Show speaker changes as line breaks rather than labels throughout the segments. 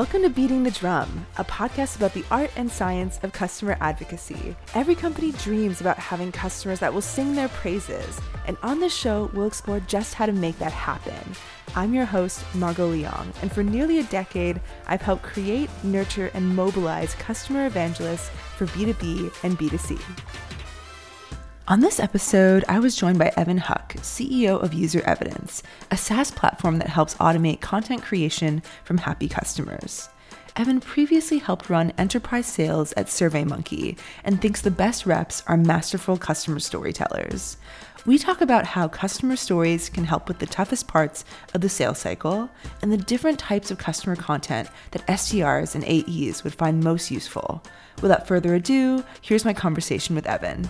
Welcome to Beating the Drum, a podcast about the art and science of customer advocacy. Every company dreams about having customers that will sing their praises, and on this show, we'll explore just how to make that happen. I'm your host, Margot Leong, and for nearly a decade, I've helped create, nurture, and mobilize customer evangelists for B2B and B2C. On this episode, I was joined by Evan Huck, CEO of User Evidence, a SaaS platform that helps automate content creation from happy customers. Evan previously helped run enterprise sales at SurveyMonkey and thinks the best reps are masterful customer storytellers. We talk about how customer stories can help with the toughest parts of the sales cycle and the different types of customer content that SDRs and AEs would find most useful. Without further ado, here's my conversation with Evan.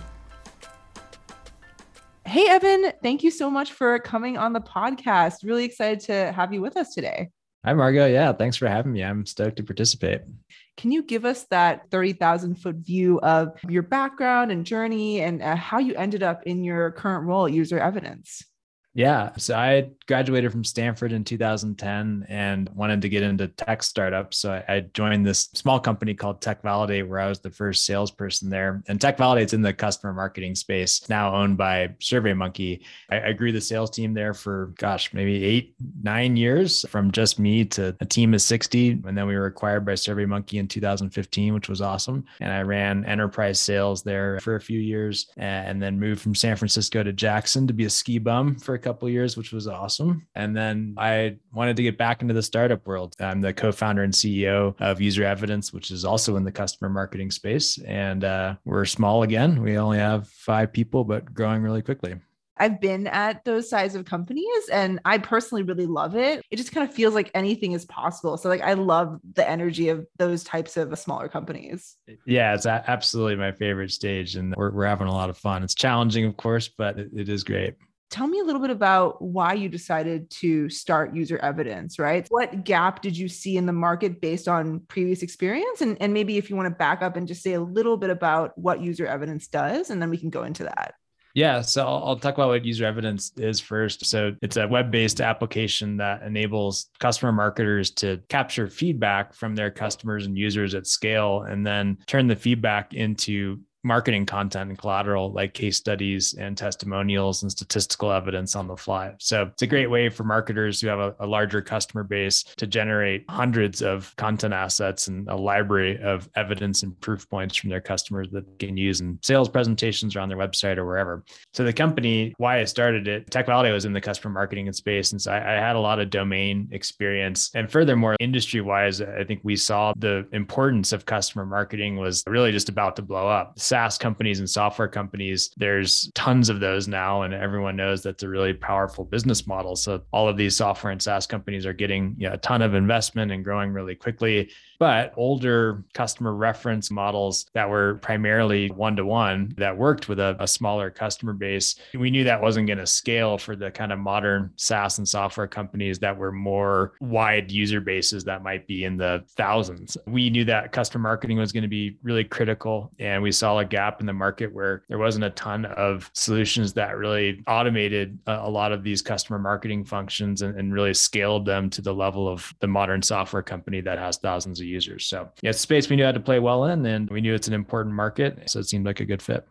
Hey, Evan, thank you so much for coming on the podcast. Really excited to have you with us today.
Hi, Margot. Yeah, thanks for having me. I'm stoked to participate.
Can you give us that 30,000 foot view of your background and journey and uh, how you ended up in your current role at User Evidence?
Yeah. So I graduated from Stanford in 2010 and wanted to get into tech startups. So I, joined this small company called TechValidate, where I was the first salesperson there. And TechValidate's in the customer marketing space, now owned by SurveyMonkey. I, I grew the sales team there for, gosh, maybe eight, nine years from just me to a team of 60. And then we were acquired by SurveyMonkey in 2015, which was awesome. And I ran enterprise sales there for a few years and then moved from San Francisco to Jackson to be a ski bum for couple years, which was awesome. And then I wanted to get back into the startup world. I'm the co-founder and CEO of User Evidence, which is also in the customer marketing space. And uh, we're small again. We only have five people, but growing really quickly.
I've been at those size of companies and I personally really love it. It just kind of feels like anything is possible. So like I love the energy of those types of smaller companies.
Yeah, it's absolutely my favorite stage and we're, we're having a lot of fun. It's challenging, of course, but it, it is great
tell me a little bit about why you decided to start user evidence right? What gap did you see in the market based on previous experience? And, and maybe if you want to back up and just say a little bit about what user evidence does and then we can go into that.
Yeah, so I'll, I'll, talk about what user evidence is first. So it's a web-based application that enables customer marketers to capture feedback from their customers and users at scale, and then turn the feedback into marketing content and collateral like case studies and testimonials and statistical evidence on the fly. So it's a great way for marketers who have a, a, larger customer base to generate hundreds of content assets and a library of evidence and proof points from their customers that they can use in sales presentations or on their website or wherever. So the company, why I started it, TechValidate was in the customer marketing space. And so I, I had a lot of domain experience. And furthermore, industry wise, I think we saw the importance of customer marketing was really just about to blow up SaaS companies and software companies, there's tons of those now, and everyone knows that's a really powerful business model. So all of these software and SaaS companies are getting you know, a ton of investment and growing really quickly. But older customer reference models that were primarily one to one that worked with a, a smaller customer base, we knew that wasn't going to scale for the kind of modern SaaS and software companies that were more wide user bases that might be in the thousands. We knew that customer marketing was going to be really critical. And we saw a gap in the market where there wasn't a ton of solutions that really automated a, a lot of these customer marketing functions and, and really scaled them to the level of the modern software company that has thousands of users. So yeah, it's space we knew how to play well in, and we knew it's an important market. So it seemed like a good fit.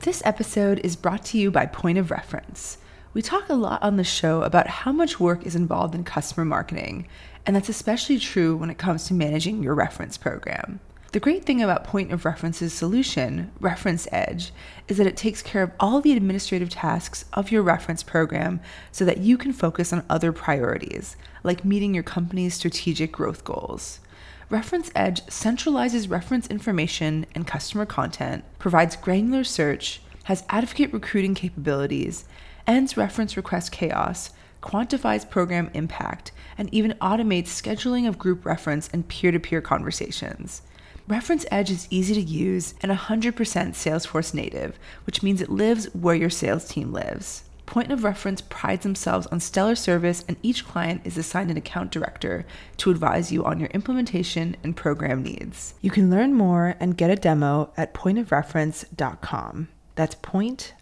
This episode is brought to you by Point of Reference. We talk a lot on the show about how much work is involved in customer marketing, and that's especially true when it comes to managing your reference program. The great thing about Point of Reference's solution, Reference Edge, is that it takes care of all the administrative tasks of your reference program so that you can focus on other priorities, like meeting your company's strategic growth goals. Reference Edge centralizes reference information and customer content, provides granular search, has advocate recruiting capabilities, ends reference request chaos, quantifies program impact, and even automates scheduling of group reference and peer to peer conversations. Reference Edge is easy to use and 100% Salesforce native, which means it lives where your sales team lives. Point of Reference prides themselves on stellar service, and each client is assigned an account director to advise you on your implementation and program needs. You can learn more and get a demo at pointofreference.com. That's point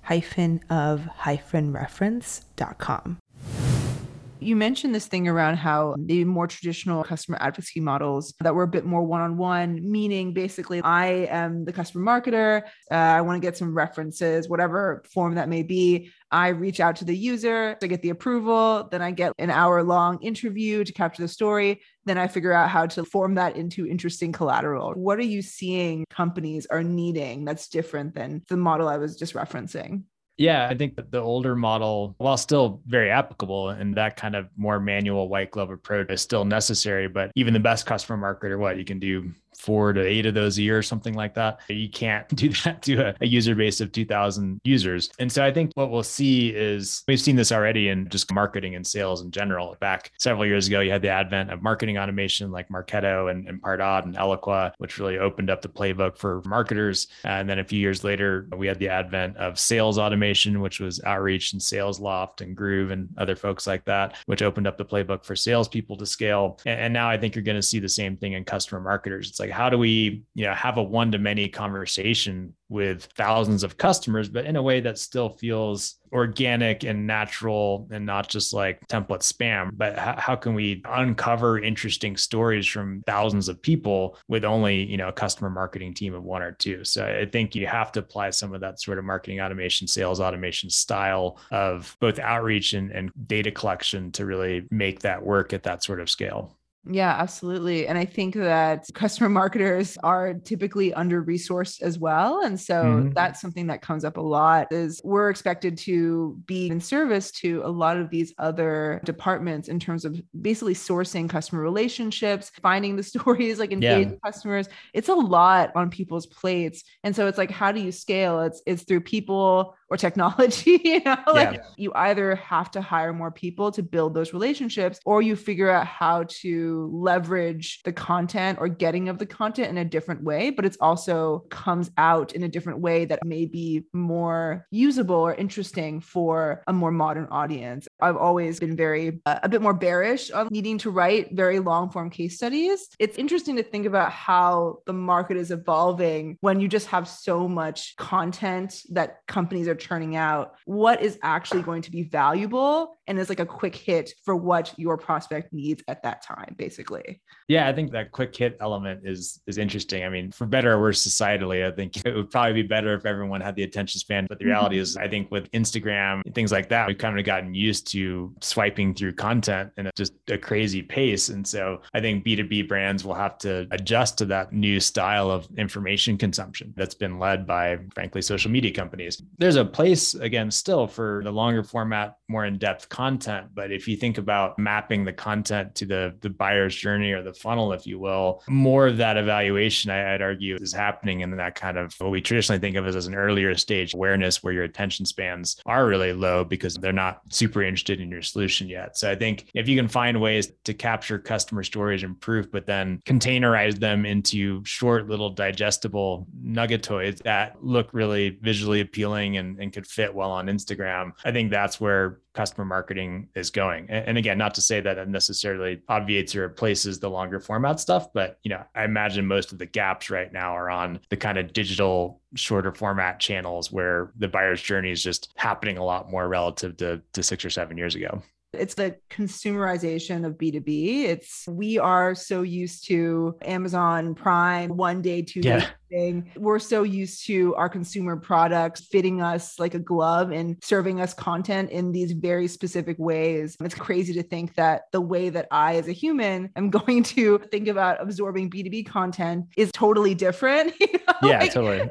You mentioned this thing around how the more traditional customer advocacy models that were a bit more one on one, meaning basically, I am the customer marketer. Uh, I want to get some references, whatever form that may be. I reach out to the user to get the approval. Then I get an hour long interview to capture the story. Then I figure out how to form that into interesting collateral. What are you seeing companies are needing that's different than the model I was just referencing?
Yeah, I think that the older model, while still very applicable and that kind of more manual white glove approach is still necessary, but even the best customer marketer, what you can do four to eight of those a year, or something like that. You can't do that to a, a, user base of 2000 users. And so I think what we'll see is we've seen this already in just marketing and sales in general. Back several years ago, you had the advent of marketing automation like Marketo and, and Pardot and Eloqua, which really opened up the playbook for marketers. And then a few years later, we had the advent of sales automation, which was Outreach and SalesLoft and Groove and other folks like that, which opened up the playbook for salespeople to scale. And, and now I think you're going to see the same thing in customer marketers. It's like, how do we, you know, have a one to many conversation with thousands of customers, but in a way that still feels organic and natural and not just like template spam. But how, how, can we uncover interesting stories from thousands of people with only, you know, a customer marketing team of one or two? So I think you have to apply some of that sort of marketing automation, sales automation style of both outreach and, and data collection to really make that work at that sort of scale.
Yeah, absolutely. And I think that customer marketers are typically under resourced as well. And so mm-hmm. that's something that comes up a lot is we're expected to be in service to a lot of these other departments in terms of basically sourcing customer relationships, finding the stories, like engaging yeah. customers. It's a lot on people's plates. And so it's like, how do you scale? It's it's through people or technology you know like yeah. you either have to hire more people to build those relationships or you figure out how to leverage the content or getting of the content in a different way but it's also comes out in a different way that may be more usable or interesting for a more modern audience i've always been very uh, a bit more bearish on needing to write very long form case studies it's interesting to think about how the market is evolving when you just have so much content that companies are churning out, what is actually going to be valuable and is like a quick hit for what your prospect needs at that time, basically.
Yeah, I think that quick hit element is is interesting. I mean, for better or worse societally, I think it would probably be better if everyone had the attention span. But the mm-hmm. reality is, I think with Instagram and things like that, we've kind of gotten used to swiping through content in just a crazy pace. And so I think B2B brands will have to adjust to that new style of information consumption that's been led by, frankly, social media companies. There's a place, again, still for the longer format, more in depth content. But if you think about mapping the content to the, the buyer's journey or the funnel, if you will, more of that evaluation, I, would argue, is happening in that kind of what we traditionally think of as, as an earlier stage awareness where your attention spans are really low because they're not super interested in your solution yet. So I think if you can find ways to capture customer stories and proof, but then containerize them into short little digestible nuggetoids that look really visually appealing and, and could fit well on Instagram, I think that's where customer marketing is going. And, and again, not to say that it necessarily obviates or replaces the longer format stuff, but you know, I imagine most of the gaps right now are on the kind of digital shorter format channels where the buyer's journey is just happening a lot more relative to, to six or seven years ago.
It's the consumerization of B2B. It's we are so used to Amazon Prime, one day, two yeah. day thing. We're so used to our consumer products fitting us like a glove and serving us content in these very specific ways. It's crazy to think that the way that I, as a human, am going to think about absorbing B2B content is totally different.
You know? Yeah, like, totally.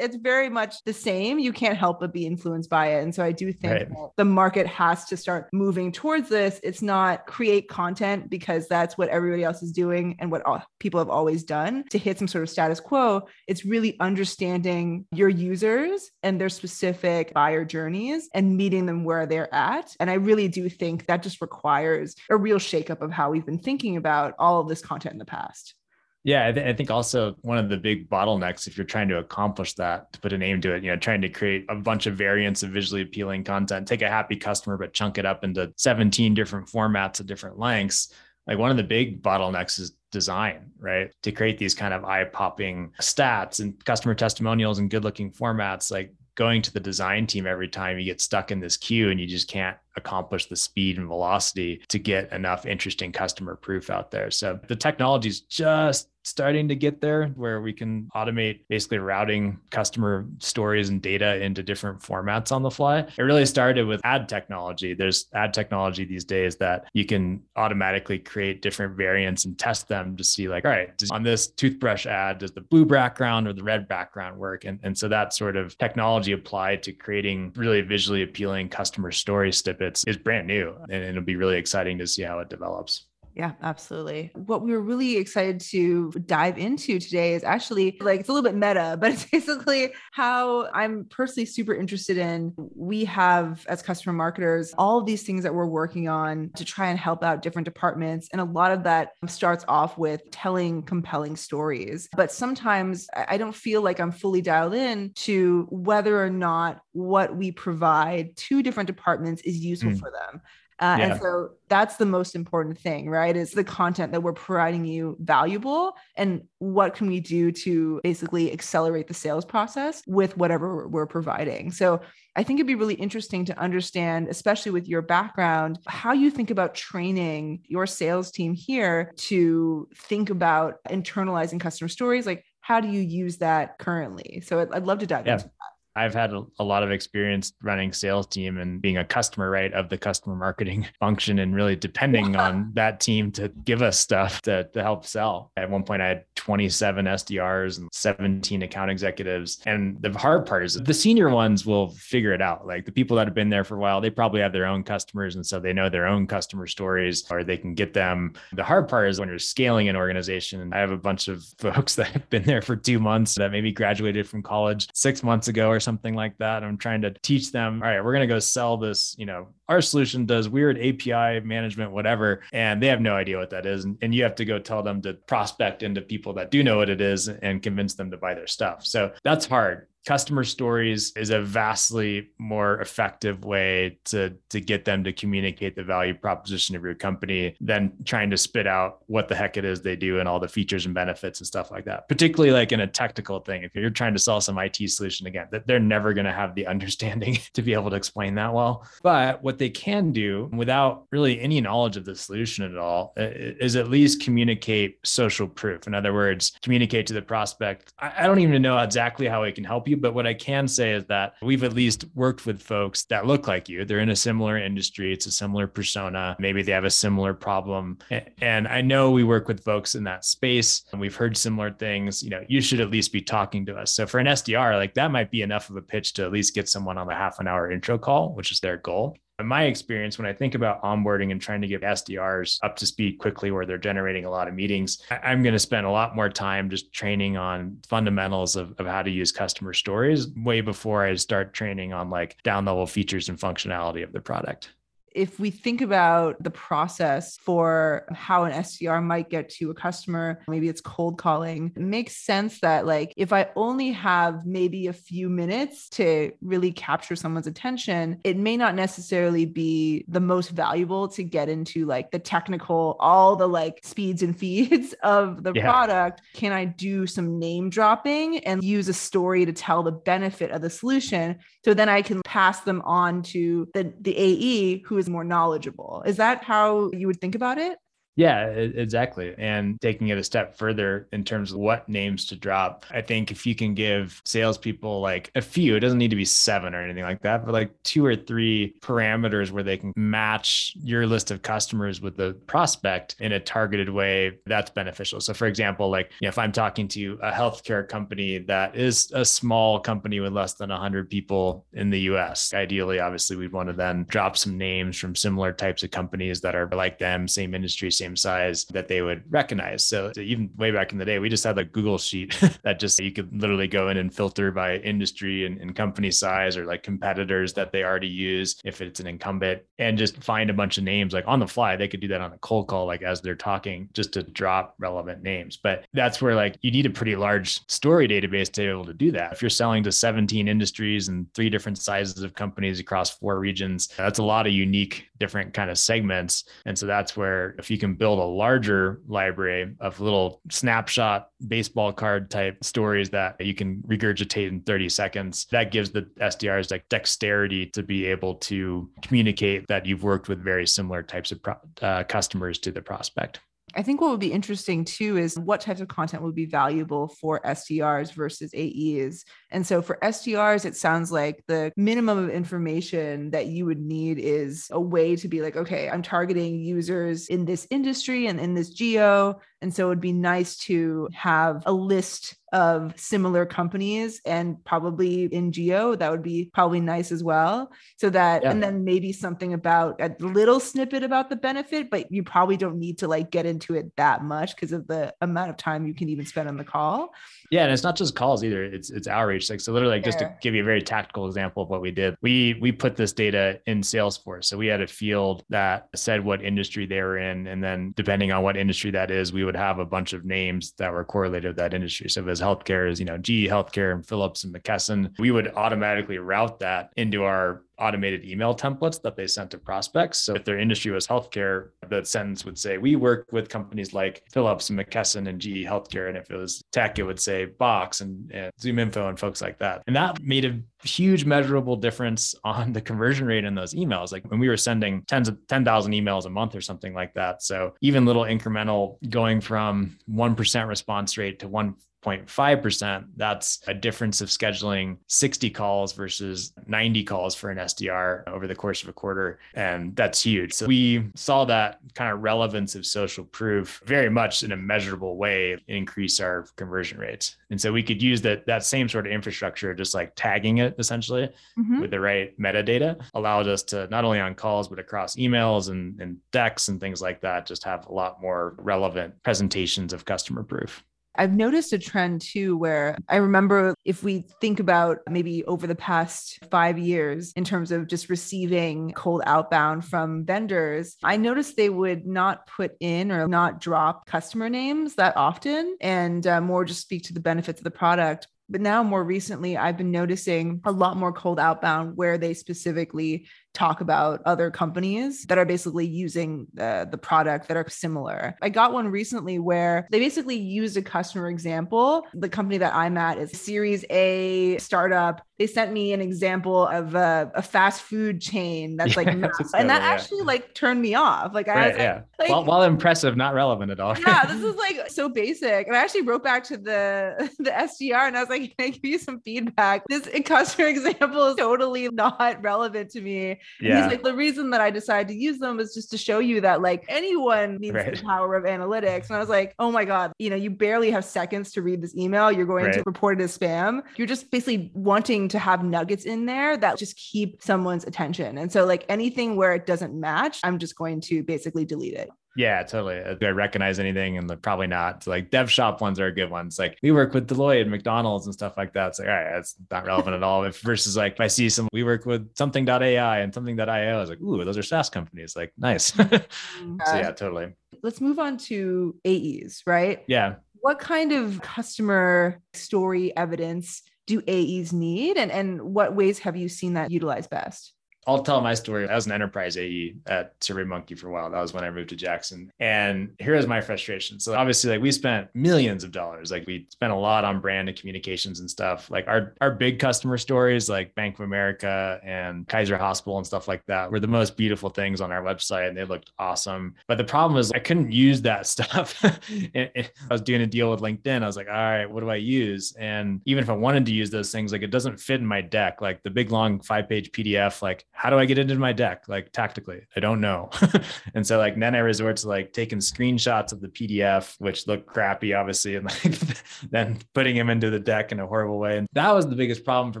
It's, very much the same. You can't help but be influenced by it. And so I do think right. the market has to start moving towards this. It's not create content because that's what everybody else is doing and what all, people have always done to hit some sort of status quo it's really understanding your users and their specific buyer journeys and meeting them where they're at. And I really do think that just requires a real shakeup of how we've been thinking about all of this content in the past.
Yeah, I, th- I, think also one of the big bottlenecks, if you're trying to accomplish that, to put a name to it, you know, trying to create a bunch of variants of visually appealing content, take a happy customer, but chunk it up into 17 different formats at different lengths. Like one of the big bottlenecks is design, right? To create these kind of eye popping stats and customer testimonials and good looking formats, like going to the design team every time you get stuck in this queue and you just can't accomplish the speed and velocity to get enough interesting customer proof out there. So the technology is just starting to get there where we can automate basically routing customer stories and data into different formats on the fly. It really started with ad technology. There's ad technology these days that you can automatically create different variants and test them to see like, all right, on this toothbrush ad, does the blue background or the red background work? And, and so that sort of technology applied to creating really visually appealing customer story snippets is brand new. And it'll be really exciting to see how it develops.
Yeah, absolutely. What we were really excited to dive into today is actually like it's a little bit meta, but it's basically how I'm personally super interested in. We have, as customer marketers, all of these things that we're working on to try and help out different departments. And a lot of that starts off with telling compelling stories. But sometimes I don't feel like I'm fully dialed in to whether or not what we provide to different departments is useful mm. for them. Uh, yeah. And so that's the most important thing, right? Is the content that we're providing you valuable and what can we do to basically accelerate the sales process with whatever we're providing. So I think it'd be really interesting to understand, especially with your background, how you think about training your sales team here to think about internalizing customer stories. Like, how do you use that currently? So I'd, I'd love to dive yeah. into.
I've had a, a, lot of experience running sales team and being a customer, right, of the customer marketing function and really depending on that team to give us stuff to, to help sell. At one point, I had 27 SDRs and 17 account executives. And the hard part is the senior ones will figure it out. Like the people that have been there for a while, they probably have their own customers. And so they know their own customer stories or they can get them. The hard part is when you're scaling an organization. And I have a bunch of folks that have been there for two months that maybe graduated from college six months ago or something like that. I'm trying to teach them, all right, we're going to go sell this, you know, our solution does weird API management, whatever, and they have no idea what that is. And, and you have to go tell them to prospect into people that do know what it is and convince them to buy their stuff. So that's hard customer stories is a vastly more effective way to to get them to communicate the value proposition of your company than trying to spit out what the heck it is they do and all the features and benefits and stuff like that. Particularly like in a technical thing if you're trying to sell some IT solution again that they're never going to have the understanding to be able to explain that well. But what they can do without really any knowledge of the solution at all is at least communicate social proof. In other words communicate to the prospect I don't even know exactly how it can help you you, but what I can say is that we've at least worked with folks that look like you. They're in a similar industry, it's a similar persona. Maybe they have a similar problem. And I know we work with folks in that space and we've heard similar things. You know, you should at least be talking to us. So for an SDR, like that might be enough of a pitch to at least get someone on the half an hour intro call, which is their goal. In my experience, when I think about onboarding and trying to get SDRs up to speed quickly where they're generating a lot of meetings, I'm going to spend a lot more time just training on fundamentals of, of how to use customer stories way before I start training on like down level features and functionality of the product
if we think about the process for how an SDR might get to a customer, maybe it's cold calling, it makes sense that, like, if I only have maybe a few minutes to really capture someone's attention, it may not necessarily be the most valuable to get into like the technical, all the like speeds and feeds of the yeah. product. Can I do some name dropping and use a story to tell the benefit of the solution? So then I can pass them on to the, the AE who is more knowledgeable. Is that how you would think about it?
Yeah, exactly. And taking it a step further in terms of what names to drop, I think if you can give salespeople like a few, it doesn't need to be seven or anything like that, but like two or three parameters where they can match your list of customers with the prospect in a targeted way, that's beneficial. So, for example, like you know, if I'm talking to a healthcare company that is a small company with less than 100 people in the US, ideally, obviously, we'd want to then drop some names from similar types of companies that are like them, same industry, same size that they would recognize. So, so even way back in the day, we just had a Google sheet that just you could literally go in and filter by industry and, and company size or like competitors that they already use if it's an incumbent and just find a bunch of names like on the fly. They could do that on a cold call, like as they're talking, just to drop relevant names. But that's where like you need a pretty large story database to be able to do that. If you're selling to 17 industries and three different sizes of companies across four regions, that's a lot of unique different kind of segments. And so that's where if you can can build a larger library of little snapshot baseball card type stories that you can regurgitate in 30 seconds. That gives the SDRs like dexterity to be able to communicate that you've worked with very similar types of pro- uh, customers to the prospect.
I think what would be interesting too is what types of content would be valuable for SDRs versus AEs. And so for SDRs, it sounds like the minimum of information that you would need is a way to be like, okay, I'm targeting users in this industry and in this geo. And so it would be nice to have a list of similar companies and probably in geo that would be probably nice as well so that yeah. and then maybe something about a little snippet about the benefit but you probably don't need to like get into it that much because of the amount of time you can even spend on the call
yeah and it's not just calls either it's it's outreach like so literally like just to give you a very tactical example of what we did we we put this data in salesforce so we had a field that said what industry they were in and then depending on what industry that is we would have a bunch of names that were correlated with that industry. So if it was healthcare is, you know, GE Healthcare and Philips and McKesson, we would automatically route that into our automated email templates that they sent to prospects. So if their industry was healthcare, the sentence would say, We work with companies like Philips and McKesson and GE Healthcare. And if it was tech, it would say Box and, and ZoomInfo and folks like that. And that made a huge measurable difference on the conversion rate in those emails. Like when we were sending tens of 10,000 emails a month or something like that. So even little incremental going from 1% response rate to one 0.5%, that's a difference of scheduling 60 calls versus 90 calls for an SDR over the course of a quarter. And that's huge. So we saw that kind of relevance of social proof very much in a measurable way increase our conversion rates. And so we could use that that same sort of infrastructure, just like tagging it essentially mm-hmm. with the right metadata, allowed us to not only on calls, but across emails and, and decks and things like that, just have a lot more relevant presentations of customer proof.
I've noticed a trend too where I remember if we think about maybe over the past five years in terms of just receiving cold outbound from vendors, I noticed they would not put in or not drop customer names that often and uh, more just speak to the benefits of the product. But now, more recently, I've been noticing a lot more cold outbound where they specifically talk about other companies that are basically using the, the product that are similar. I got one recently where they basically used a customer example. The company that I'm at is a Series A startup. They sent me an example of a, a fast food chain that's like, yeah, that's and that yeah. actually like turned me off. Like, I right, was
yeah. Like, while, while, impressive, not relevant at all.
yeah, this is like so basic. And I actually wrote back to the the SDR and I was like, can I give you some feedback? This customer example is totally not relevant to me yeah. he's like, the reason that I decided to use them is just to show you that like anyone needs right. the power of analytics. And I was like, oh my God, you know, you barely have seconds to read this email. You're going right. to report it as spam. You're just basically wanting to have nuggets in there that just keep someone's attention. And so like anything where it doesn't match, I'm just going to basically delete it.
Yeah, totally. Do I recognize anything? And like, probably not. So like dev shop ones are a good ones. Like we work with Deloitte and McDonald's and stuff like that. It's like, all right, that's not relevant at all. If versus like if I see some we work with something.ai and something.io, I was like, ooh, those are SaaS companies. Like nice. Mm-hmm. so yeah, totally.
Let's move on to AEs, right?
Yeah.
What kind of customer story evidence do AEs need? And and what ways have you seen that utilized best?
I'll tell my story. I was an enterprise AE at SurveyMonkey for a while. That was when I moved to Jackson. And here is my frustration. So obviously, like we spent millions of dollars. Like we spent a lot on brand and communications and stuff. Like our our big customer stories, like Bank of America and Kaiser Hospital and stuff like that, were the most beautiful things on our website, and they looked awesome. But the problem is, I couldn't use that stuff. I was doing a deal with LinkedIn. I was like, all right, what do I use? And even if I wanted to use those things, like it doesn't fit in my deck. Like the big long five page PDF, like how do I get into my deck? Like tactically, I don't know. and so like then I resort to like taking screenshots of the PDF, which look crappy, obviously, and like then putting them into the deck in a horrible way. And that was the biggest problem for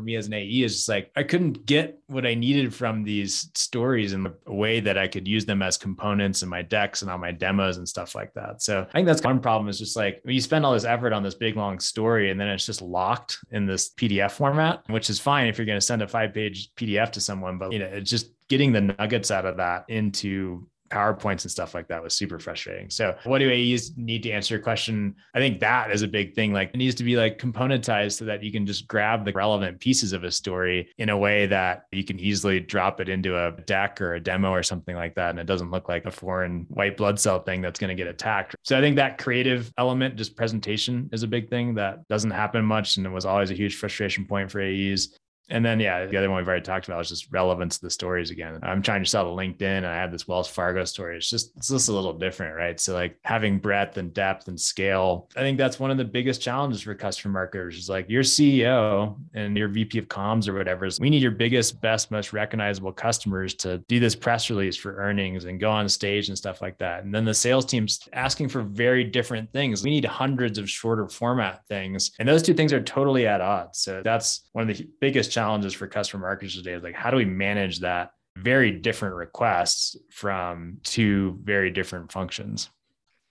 me as an AE is just like I couldn't get what I needed from these stories in a way that I could use them as components in my decks and on my demos and stuff like that. So I think that's one problem is just like you spend all this effort on this big long story and then it's just locked in this PDF format, which is fine if you're going to send a five page PDF to someone, but you it's just getting the nuggets out of that into PowerPoints and stuff like that was super frustrating. So what do AEs need to answer your question? I think that is a big thing. Like it needs to be like componentized so that you can just grab the relevant pieces of a story in a way that you can easily drop it into a deck or a demo or something like that. And it doesn't look like a foreign white blood cell thing that's going to get attacked. So I think that creative element, just presentation is a big thing that doesn't happen much. And it was always a huge frustration point for AEs. And then, yeah, the other one we've already talked about is just relevance to the stories again. I'm trying to sell to LinkedIn and I have this Wells Fargo story. It's just, it's just a little different, right? So, like having breadth and depth and scale, I think that's one of the biggest challenges for customer marketers is like your CEO and your VP of comms or whatever is we need your biggest, best, most recognizable customers to do this press release for earnings and go on stage and stuff like that. And then the sales team's asking for very different things. We need hundreds of shorter format things. And those two things are totally at odds. So, that's one of the biggest challenges challenges for customer marketers today is like how do we manage that very different requests from two very different functions?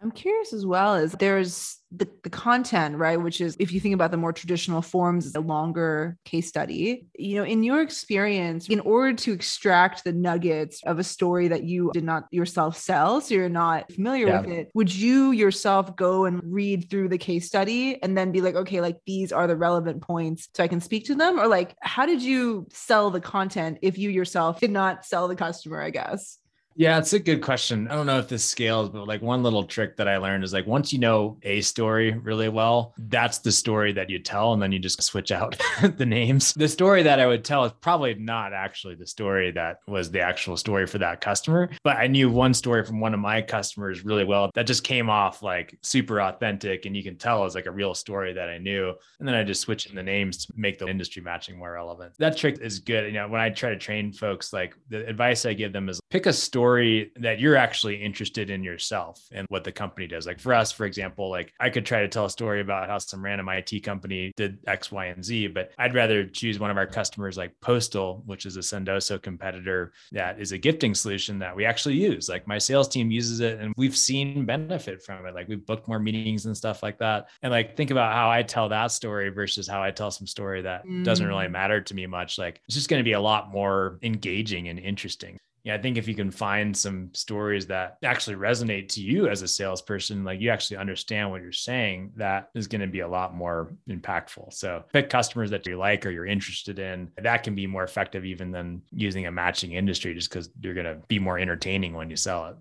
I'm curious as well as there's the, the content, right? Which is, if you think about the more traditional forms, a longer case study. You know, in your experience, in order to extract the nuggets of a story that you did not yourself sell, so you're not familiar yeah. with it, would you yourself go and read through the case study and then be like, okay, like these are the relevant points so I can speak to them? Or like, how did you sell the content if you yourself did not sell the customer, I guess?
Yeah, it's a good question. I don't know if this scales, but like one little trick that I learned is like once you know a story really well, that's the story that you tell, and then you just switch out the names. The story that I would tell is probably not actually the story that was the actual story for that customer, but I knew one story from one of my customers really well that just came off like super authentic, and you can tell it's like a real story that I knew. And then I just switch in the names to make the industry matching more relevant. That trick is good. You know, when I try to train folks, like the advice I give them is pick a story story that you're actually interested in yourself and what the company does. Like for us, for example, like I could try to tell a story about how some random IT company did X, Y, and Z, but I'd rather choose one of our customers like Postal, which is a Sendoso competitor that is a gifting solution that we actually use. Like my sales team uses it and we've seen benefit from it. Like we've booked more meetings and stuff like that. And like think about how I tell that story versus how I tell some story that mm. doesn't really mm. matter to me much. Like it's just going to be a lot more engaging and interesting yeah, I think if you can find some stories that actually resonate to you as a salesperson, like you actually understand what you're saying, that is going to be a lot more impactful. So pick customers that you like or you're interested in. That can be more effective even than using a matching industry just because you're going to be more entertaining when you sell it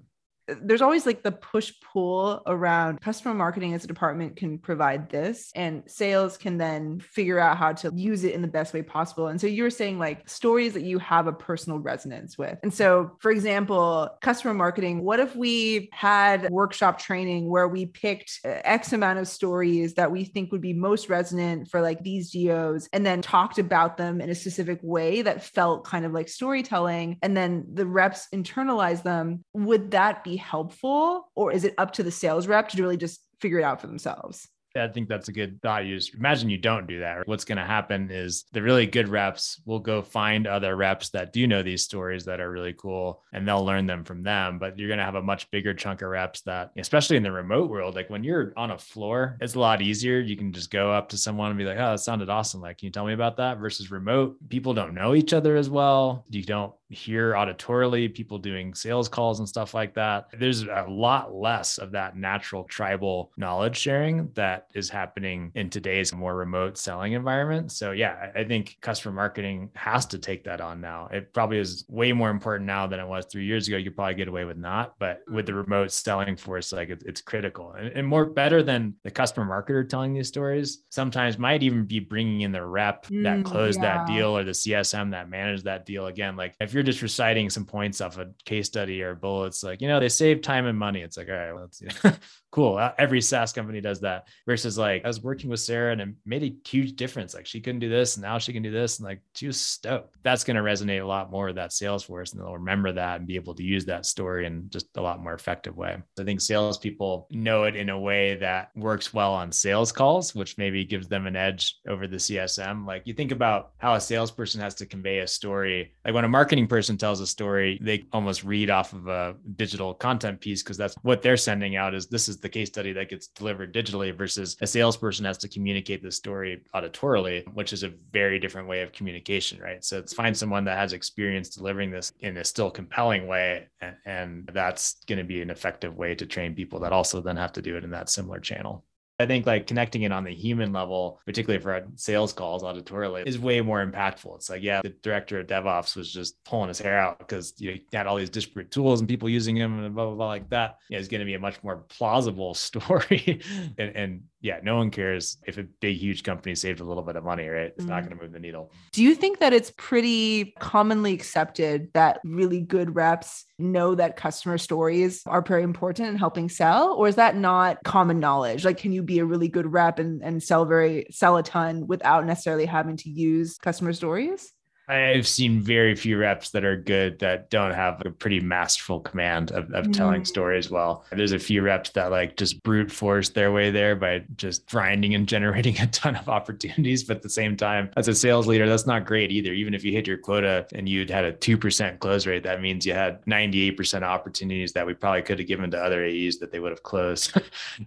there's always like the push pull around customer marketing as a department can provide this and sales can then figure out how to use it in the best way possible. And so you were saying like stories that you have a personal resonance with. And so, for example, customer marketing, what if we had workshop training where we picked uh, X amount of stories that we think would be most resonant for like these geos and then talked about them in a specific way that felt kind of like storytelling and then the reps internalize them? Would that be helpful or is it up to the sales rep to really just figure it out for themselves?
I think that's a good thought. You just imagine you don't do that. What's going to happen is the really good reps will go find other reps that do know these stories that are really cool and they'll learn them from them. But you're going to have a much bigger chunk of reps that, especially in the remote world, like when you're on a floor, it's a lot easier. You can just go up to someone and be like, oh, that sounded awesome. Like, can you tell me about that? Versus remote, people don't know each other as well. You don't hear auditorily people doing sales calls and stuff like that. There's a lot less of that natural tribal knowledge sharing that is happening in today's more remote selling environment. So, yeah, I think customer marketing has to take that on now. It probably is way more important now than it was three years ago. You could probably get away with not, but with the remote selling force, like it, it's critical and, and, more better than the customer marketer telling these stories. Sometimes might even be bringing in the rep mm, that closed yeah. that deal or the CSM that managed that deal again. Like if you're you're just reciting some points off a case study or bullets, like, you know, they save time and money. It's like, all right, well, let's, you know, cool. Uh, every SaaS company does that versus like I was working with Sarah and it made a huge difference. Like she couldn't do this and now she can do this. And like she was stoked. That's going to resonate a lot more with that sales force and they'll remember that and be able to use that story in just a lot more effective way. I think salespeople know it in a way that works well on sales calls, which maybe gives them an edge over the CSM. Like you think about how a salesperson has to convey a story. Like when a marketing person tells a story, they almost read off of a digital content piece because that's what they're sending out is this is the case study that gets delivered digitally versus a salesperson has to communicate the story auditorily, which is a very different way of communication, right? So it's find someone that has experience delivering this in a still compelling way. And, and that's going to be an effective way to train people that also then have to do it in that similar channel. I think like connecting it on the human level, particularly for sales calls auditorially, is way more impactful. It's like, yeah, the director of DevOps was just pulling his hair out because you know, had all these disparate tools and people using them and blah, blah, blah, like that. Going to be a much more plausible story. and, and yeah, no one cares if a big, huge company saved a little bit of money, right? It's mm-hmm. not going to move the needle.
Do you think that it's pretty commonly accepted that really good reps know that customer stories are very important in helping sell? Or is that not common knowledge? Like, can you be a really good rep and, and sell very, sell a ton without necessarily having to use customer stories?
I've seen very few reps that are good that don't have a pretty masterful command of, of mm. telling stories well. There's a few reps that like just brute force their way there by just grinding and generating a ton of opportunities. But at the same time, as a sales leader, that's not great either. Even if you hit your quota and you'd had a 2% close rate, that means you had 98% opportunities that we probably could have given to other AEs that they would have closed.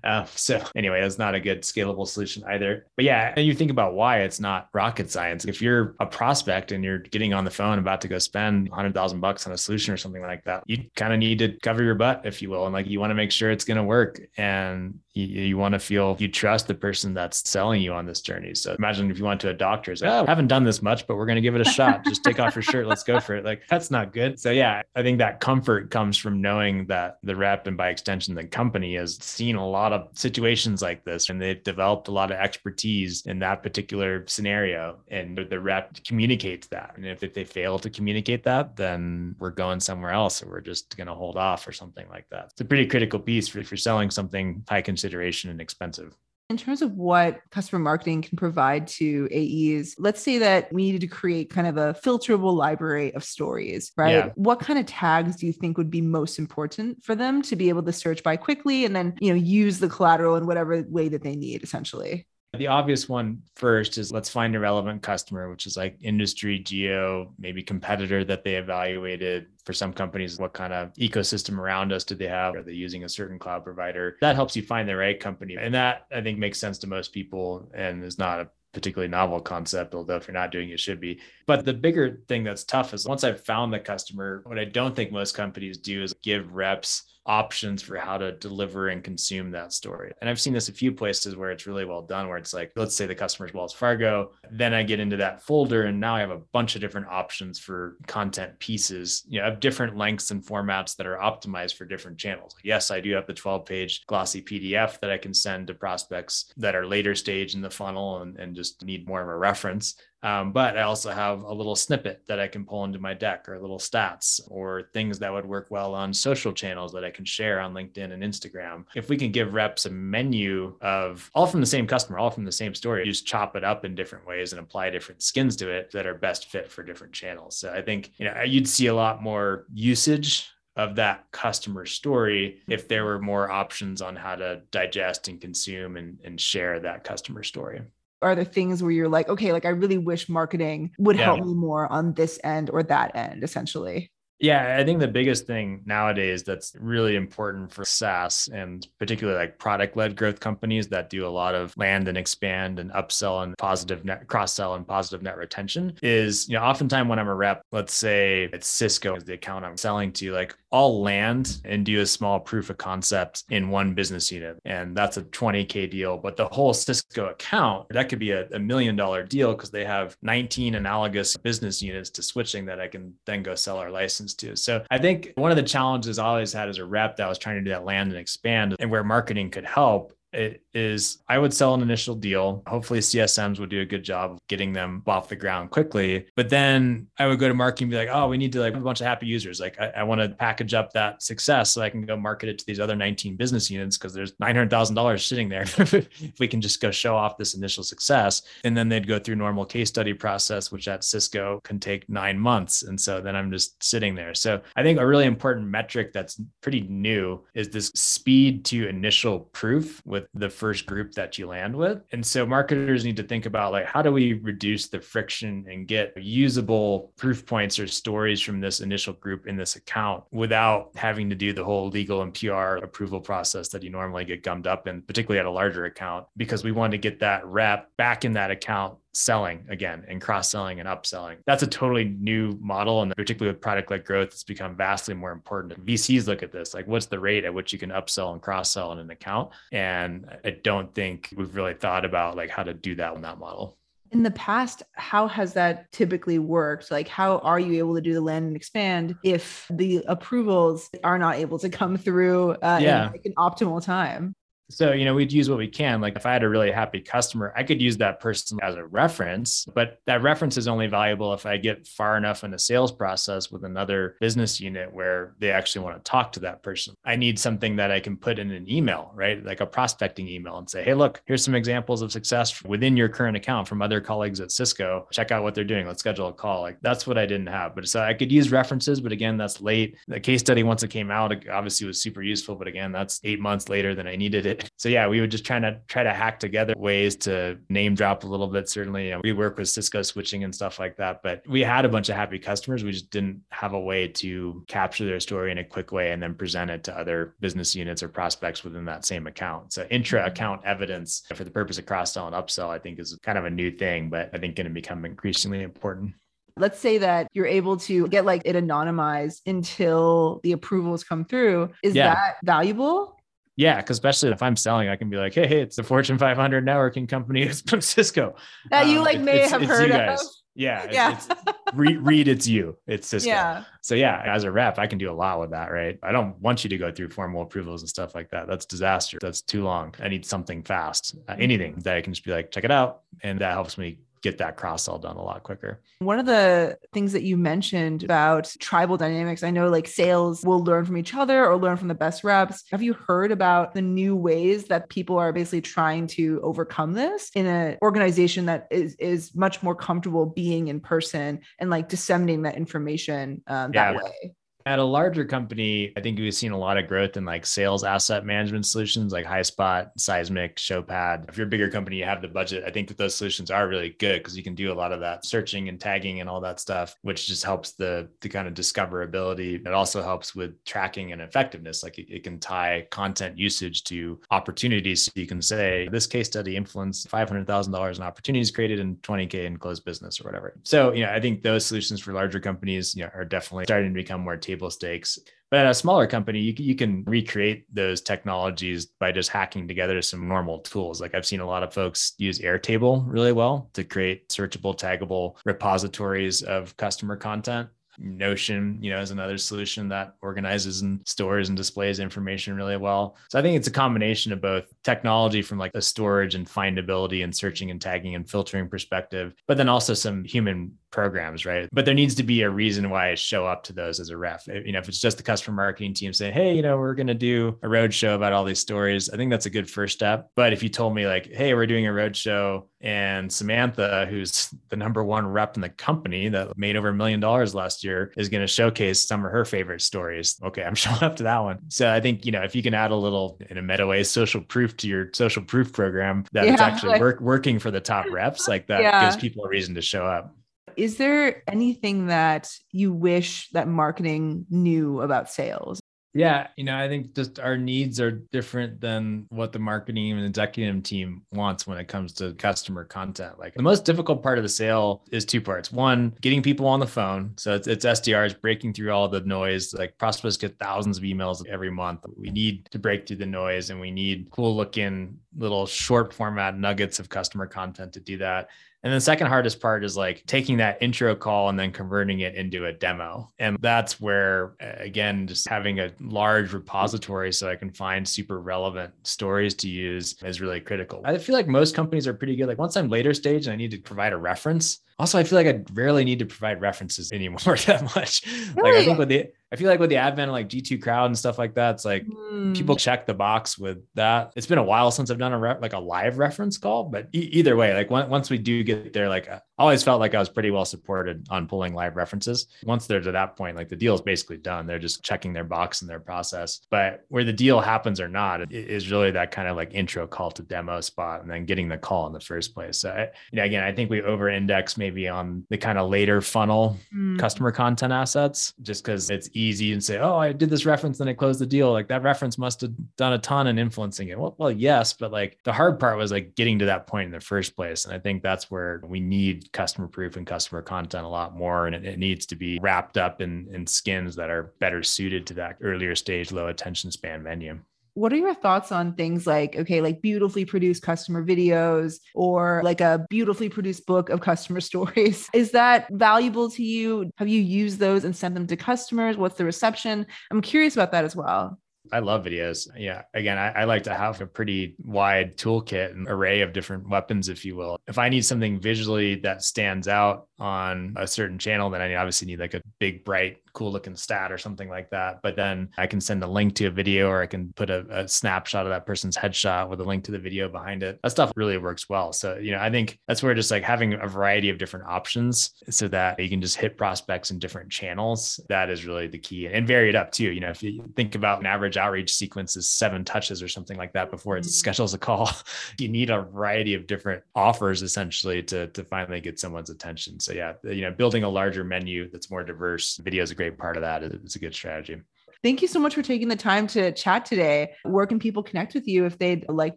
uh, so anyway, that's not a good scalable solution either. But yeah, and you think about why it's not rocket science. If you're a prospect and you're you're getting on the phone about to go spend 100,000 bucks on a solution or something like that, you kind of need to cover your butt, if you will. And like you want to make sure it's going to work. And you, you want to feel you trust the person that's selling you on this journey. So imagine if you went to a doctor, it's like, oh, I haven't done this much, but we're going to give it a shot. Just take off your shirt. Let's go for it. Like that's not good. So yeah, I think that comfort comes from knowing that the rep and by extension, the company has seen a lot of situations like this and they've developed a lot of expertise in that particular scenario. And the rep communicates that. And if, if they fail to communicate that, then we're going somewhere else or we're just going to hold off or something like that. It's a pretty critical piece for, for selling something high consideration and expensive.
In terms of what customer marketing can provide to AEs, let's say that we needed to create kind of a filterable library of stories, right? Yeah. What kind of tags do you think would be most important for them to be able to search by quickly and then, you know, use the collateral in whatever way that they need essentially?
The obvious one first is let's find a relevant customer, which is like industry, geo, maybe competitor that they evaluated. For some companies, what kind of ecosystem around us do they have? Are they using a certain cloud provider? That helps you find the right company. And that I think makes sense to most people and is not a particularly novel concept, although if you're not doing it, it should be. But the bigger thing that's tough is once I've found the customer, what I don't think most companies do is give reps options for how to deliver and consume that story. And I've seen this a few places where it's really well done, where it's like, let's say the customer's Wells Fargo, then I get into that folder and now I have a bunch of different options for content pieces, you know, of different lengths and formats that are optimized for different channels. Yes, I do have the 12 page glossy PDF that I can send to prospects that are later stage in the funnel and, and just need more of a reference. Um, but I also have a little snippet that I can pull into my deck or little stats or things that would work well on social channels that I can share on LinkedIn and Instagram. If we can give reps a menu of all from the same customer, all from the same story, just chop it up in different ways and apply different skins to it that are best fit for different channels. So I think, you know, you'd see a lot more usage of that customer story if there were more options on how to digest and consume and, and share that customer story
are there things where you're like okay like i really wish marketing would yeah. help me more on this end or that end essentially
yeah, I think the biggest thing nowadays that's really important for SaaS and particularly like product led growth companies that do a lot of land and expand and upsell and positive net cross sell and positive net retention is, you know, oftentimes when I'm a rep, let's say it's Cisco is the account I'm selling to, like I'll land and do a small proof of concept in one business unit. And that's a 20K deal. But the whole Cisco account, that could be a, a million dollar deal because they have 19 analogous business units to switching that I can then go sell our license to. So I think one of the challenges I always had as a rep that I was trying to do that land and expand and where marketing could help it is I would sell an initial deal. Hopefully, CSMs would do a good job of getting them off the ground quickly. But then I would go to marketing and be like, oh, we need to like a bunch of happy users. Like, I, I want to package up that success so I can go market it to these other 19 business units because there's $900,000 sitting there if we can just go show off this initial success. And then they'd go through normal case study process, which at Cisco can take nine months. And so then I'm just sitting there. So I think a really important metric that's pretty new is this speed to initial proof with with the first group that you land with. And so marketers need to think about like, how do we reduce the friction and get usable proof points or stories from this initial group in this account without having to do the whole legal and PR approval process that you normally get gummed up in, particularly at a larger account, because we want to get that rep back in that account selling again and cross selling and upselling. That's a totally new model. And particularly with product led growth, it's become vastly more important. VCs look at this like, what's the rate at which you can upsell and cross sell in an account? And I don't think we've really thought about like how to do that in that model.
In the past, how has that typically worked? Like, how are you able to do the land and expand if the approvals are not able to come through uh, yeah. in like an optimal time?
So, you know, we'd use what we can. Like if I had a really happy customer, I could use that person as a reference, but that reference is only valuable if I get far enough in the sales process with another business unit where they actually want to talk to that person. I need something that I can put in an email, right? Like a prospecting email and say, hey, look, here's some examples of success within your current account from other colleagues at Cisco. Check out what they're doing. Let's schedule a call. Like that's what I didn't have. But so I could use references, but again, that's late. The case study, once it came out, obviously was super useful. But again, that's eight months later than I needed it. So yeah, we would just try to try to hack together ways to name drop a little bit. Certainly, you know, we work with Cisco switching and stuff like that. But we had a bunch of happy customers. We just didn't have a way to capture their story in a quick way and then present it to other business units or prospects within that same account. So intra account evidence for the purpose of cross sell and upsell, I think is kind of a new thing, but I think going to become increasingly important.
Let's say that you're able to get like it anonymized until the approvals come through. Is yeah. that valuable?
Yeah, because especially if I'm selling, I can be like, hey, hey, it's the Fortune 500 networking company. It's from Cisco.
That you um, like may have heard of.
Yeah, yeah. It's, it's, read, read it's you. It's Cisco. Yeah. So yeah, as a rep, I can do a lot with that, right? I don't want you to go through formal approvals and stuff like that. That's disaster. That's too long. I need something fast. Uh, anything that I can just be like, check it out, and that helps me get that cross sell done a lot quicker.
One of the things that you mentioned about tribal dynamics, I know like sales will learn from each other or learn from the best reps. Have you heard about the new ways that people are basically trying to overcome this in an organization that is is much more comfortable being in person and like disseminating that information um, that yeah. way?
At a larger company, I think we've seen a lot of growth in like sales asset management solutions like Highspot, Seismic, Showpad. If you're a bigger company, you have the budget. I think that those solutions are really good because you can do a lot of that searching and tagging and all that stuff, which just helps the the kind of discoverability. It also helps with tracking and effectiveness. Like it, it can tie content usage to opportunities. So you can say this case study influenced $500,000 in opportunities created in 20K in closed business or whatever. So, you know, I think those solutions for larger companies you know, are definitely starting to become more table stakes. But at a smaller company, you, you can recreate those technologies by just hacking together some normal tools. Like I've seen a lot of folks use Airtable really well to create searchable, taggable repositories of customer content. Notion, you know, is another solution that organizes and stores and displays information really well. So I think it's a combination of both technology from like a storage and findability and searching and tagging and filtering perspective, but then also some human programs, right? But there needs to be a reason why I show up to those as a ref. You know, if it's just the customer marketing team saying, hey, you know, we're going to do a road show about all these stories, I think that's a good first step. But if you told me, like, hey, we're doing a road show and Samantha, who's the number one rep in the company that made over a million dollars last year, is going to showcase some of her favorite stories. Okay, I'm showing up to that one. So I think, you know, if you can add a little, in a meta way, social proof to your social proof program that yeah, it's actually like, work, working for the top reps, like that yeah. gives people a reason to show up.
Is there anything that you wish that marketing knew about sales?
Yeah, you know, I think just our needs are different than what the marketing and executive team wants when it comes to customer content. Like the most difficult part of the sale is two parts. One, getting people on the phone. So it's, it's SDRs breaking through all the noise. Like prospects get thousands of emails every month. We need to break through the noise and we need cool looking little short format nuggets of customer content to do that. And the second hardest part is like taking that intro call and then converting it into a demo. And that's where, uh, again, just having a large repository so I can find super relevant stories to use is really critical. I feel like most companies are pretty good. Like once I'm later stage and I need to provide a reference, also, I feel like I rarely need to provide references anymore that much. Really? Like I think with the I feel like with the advent of like G2 crowd and stuff like that, it's like mm. people check the box with that. It's been a while since I've done a re- like a live reference call, but e- either way, like once we do get there, like I always felt like I was pretty well supported on pulling live references. Once they're to that point, like the deal is basically done. They're just checking their box in their process. But where the deal happens or not it is really that kind of like intro call to demo spot and then getting the call in the first place. So, I, you know, again, I think we over index maybe on the kind of later funnel mm. customer content assets just because it's easy and say, oh, I did this reference, then I closed the deal. Like that reference must have done a ton in influencing it. Well, well, yes, but like the hard part was like getting to that point in the first place. And I think that's where we need customer proof and customer content a lot more. And it, it needs to be wrapped up in, in skins that are better suited to that earlier stage, low attention span menu
what are your thoughts on things like okay like beautifully produced customer videos or like a beautifully produced book of customer stories is that valuable to you have you used those and sent them to customers what's the reception i'm curious about that as well
I love videos. Yeah. Again, I, I, like to have a pretty wide toolkit and array of different weapons, if you will. If I need something visually that stands out on a certain channel, then I obviously need like a big, bright, cool looking stat or something like that. But then I can send a link to a video or I can put a, a, snapshot of that person's headshot with a link to the video behind it. That stuff really works well. So, you know, I think that's where just like having a variety of different options so that you can just hit prospects in different channels, that is really the key and vary it up too. You know, if you think about an average outreach sequence is seven touches or something like that before it mm-hmm. schedules a call, you need a variety of different offers essentially to, to finally get someone's attention. So yeah, you know, building a larger menu that's more diverse, videos great part of that. It's a good strategy.
Thank you so much for taking the time to chat today. Where can people connect with you if they'd like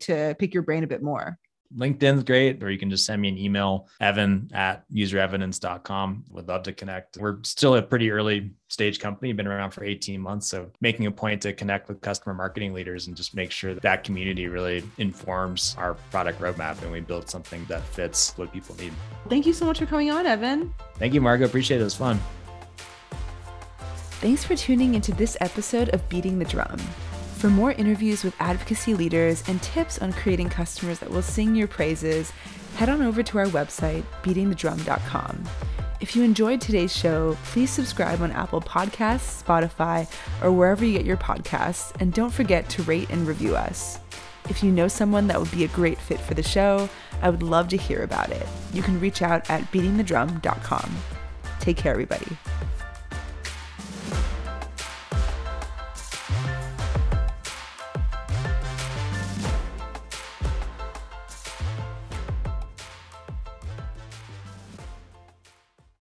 to pick your brain a bit more?
LinkedIn's great, or you can just send me an email, evan at userevidence.com. Would love to connect. We're still a pretty early stage company, been around for 18 months. So making a point to connect with customer marketing leaders and just make sure that that community really informs our product roadmap and we build something that fits what people need.
Thank you so much for coming on, Evan.
Thank you, Margo. Appreciate it. It was fun.
Thanks for tuning into this episode of Beating the Drum. For more interviews with advocacy leaders and tips on creating customers that will sing your praises, head on over to our website, beatingthedrum.com. If you enjoyed today's show, please subscribe on Apple Podcasts, Spotify, or wherever you get your podcasts, and don't forget to rate and review us. If you know someone that would be a great fit for the show, I would love to hear about it. You can reach out at beatingthedrum.com. Take care, everybody.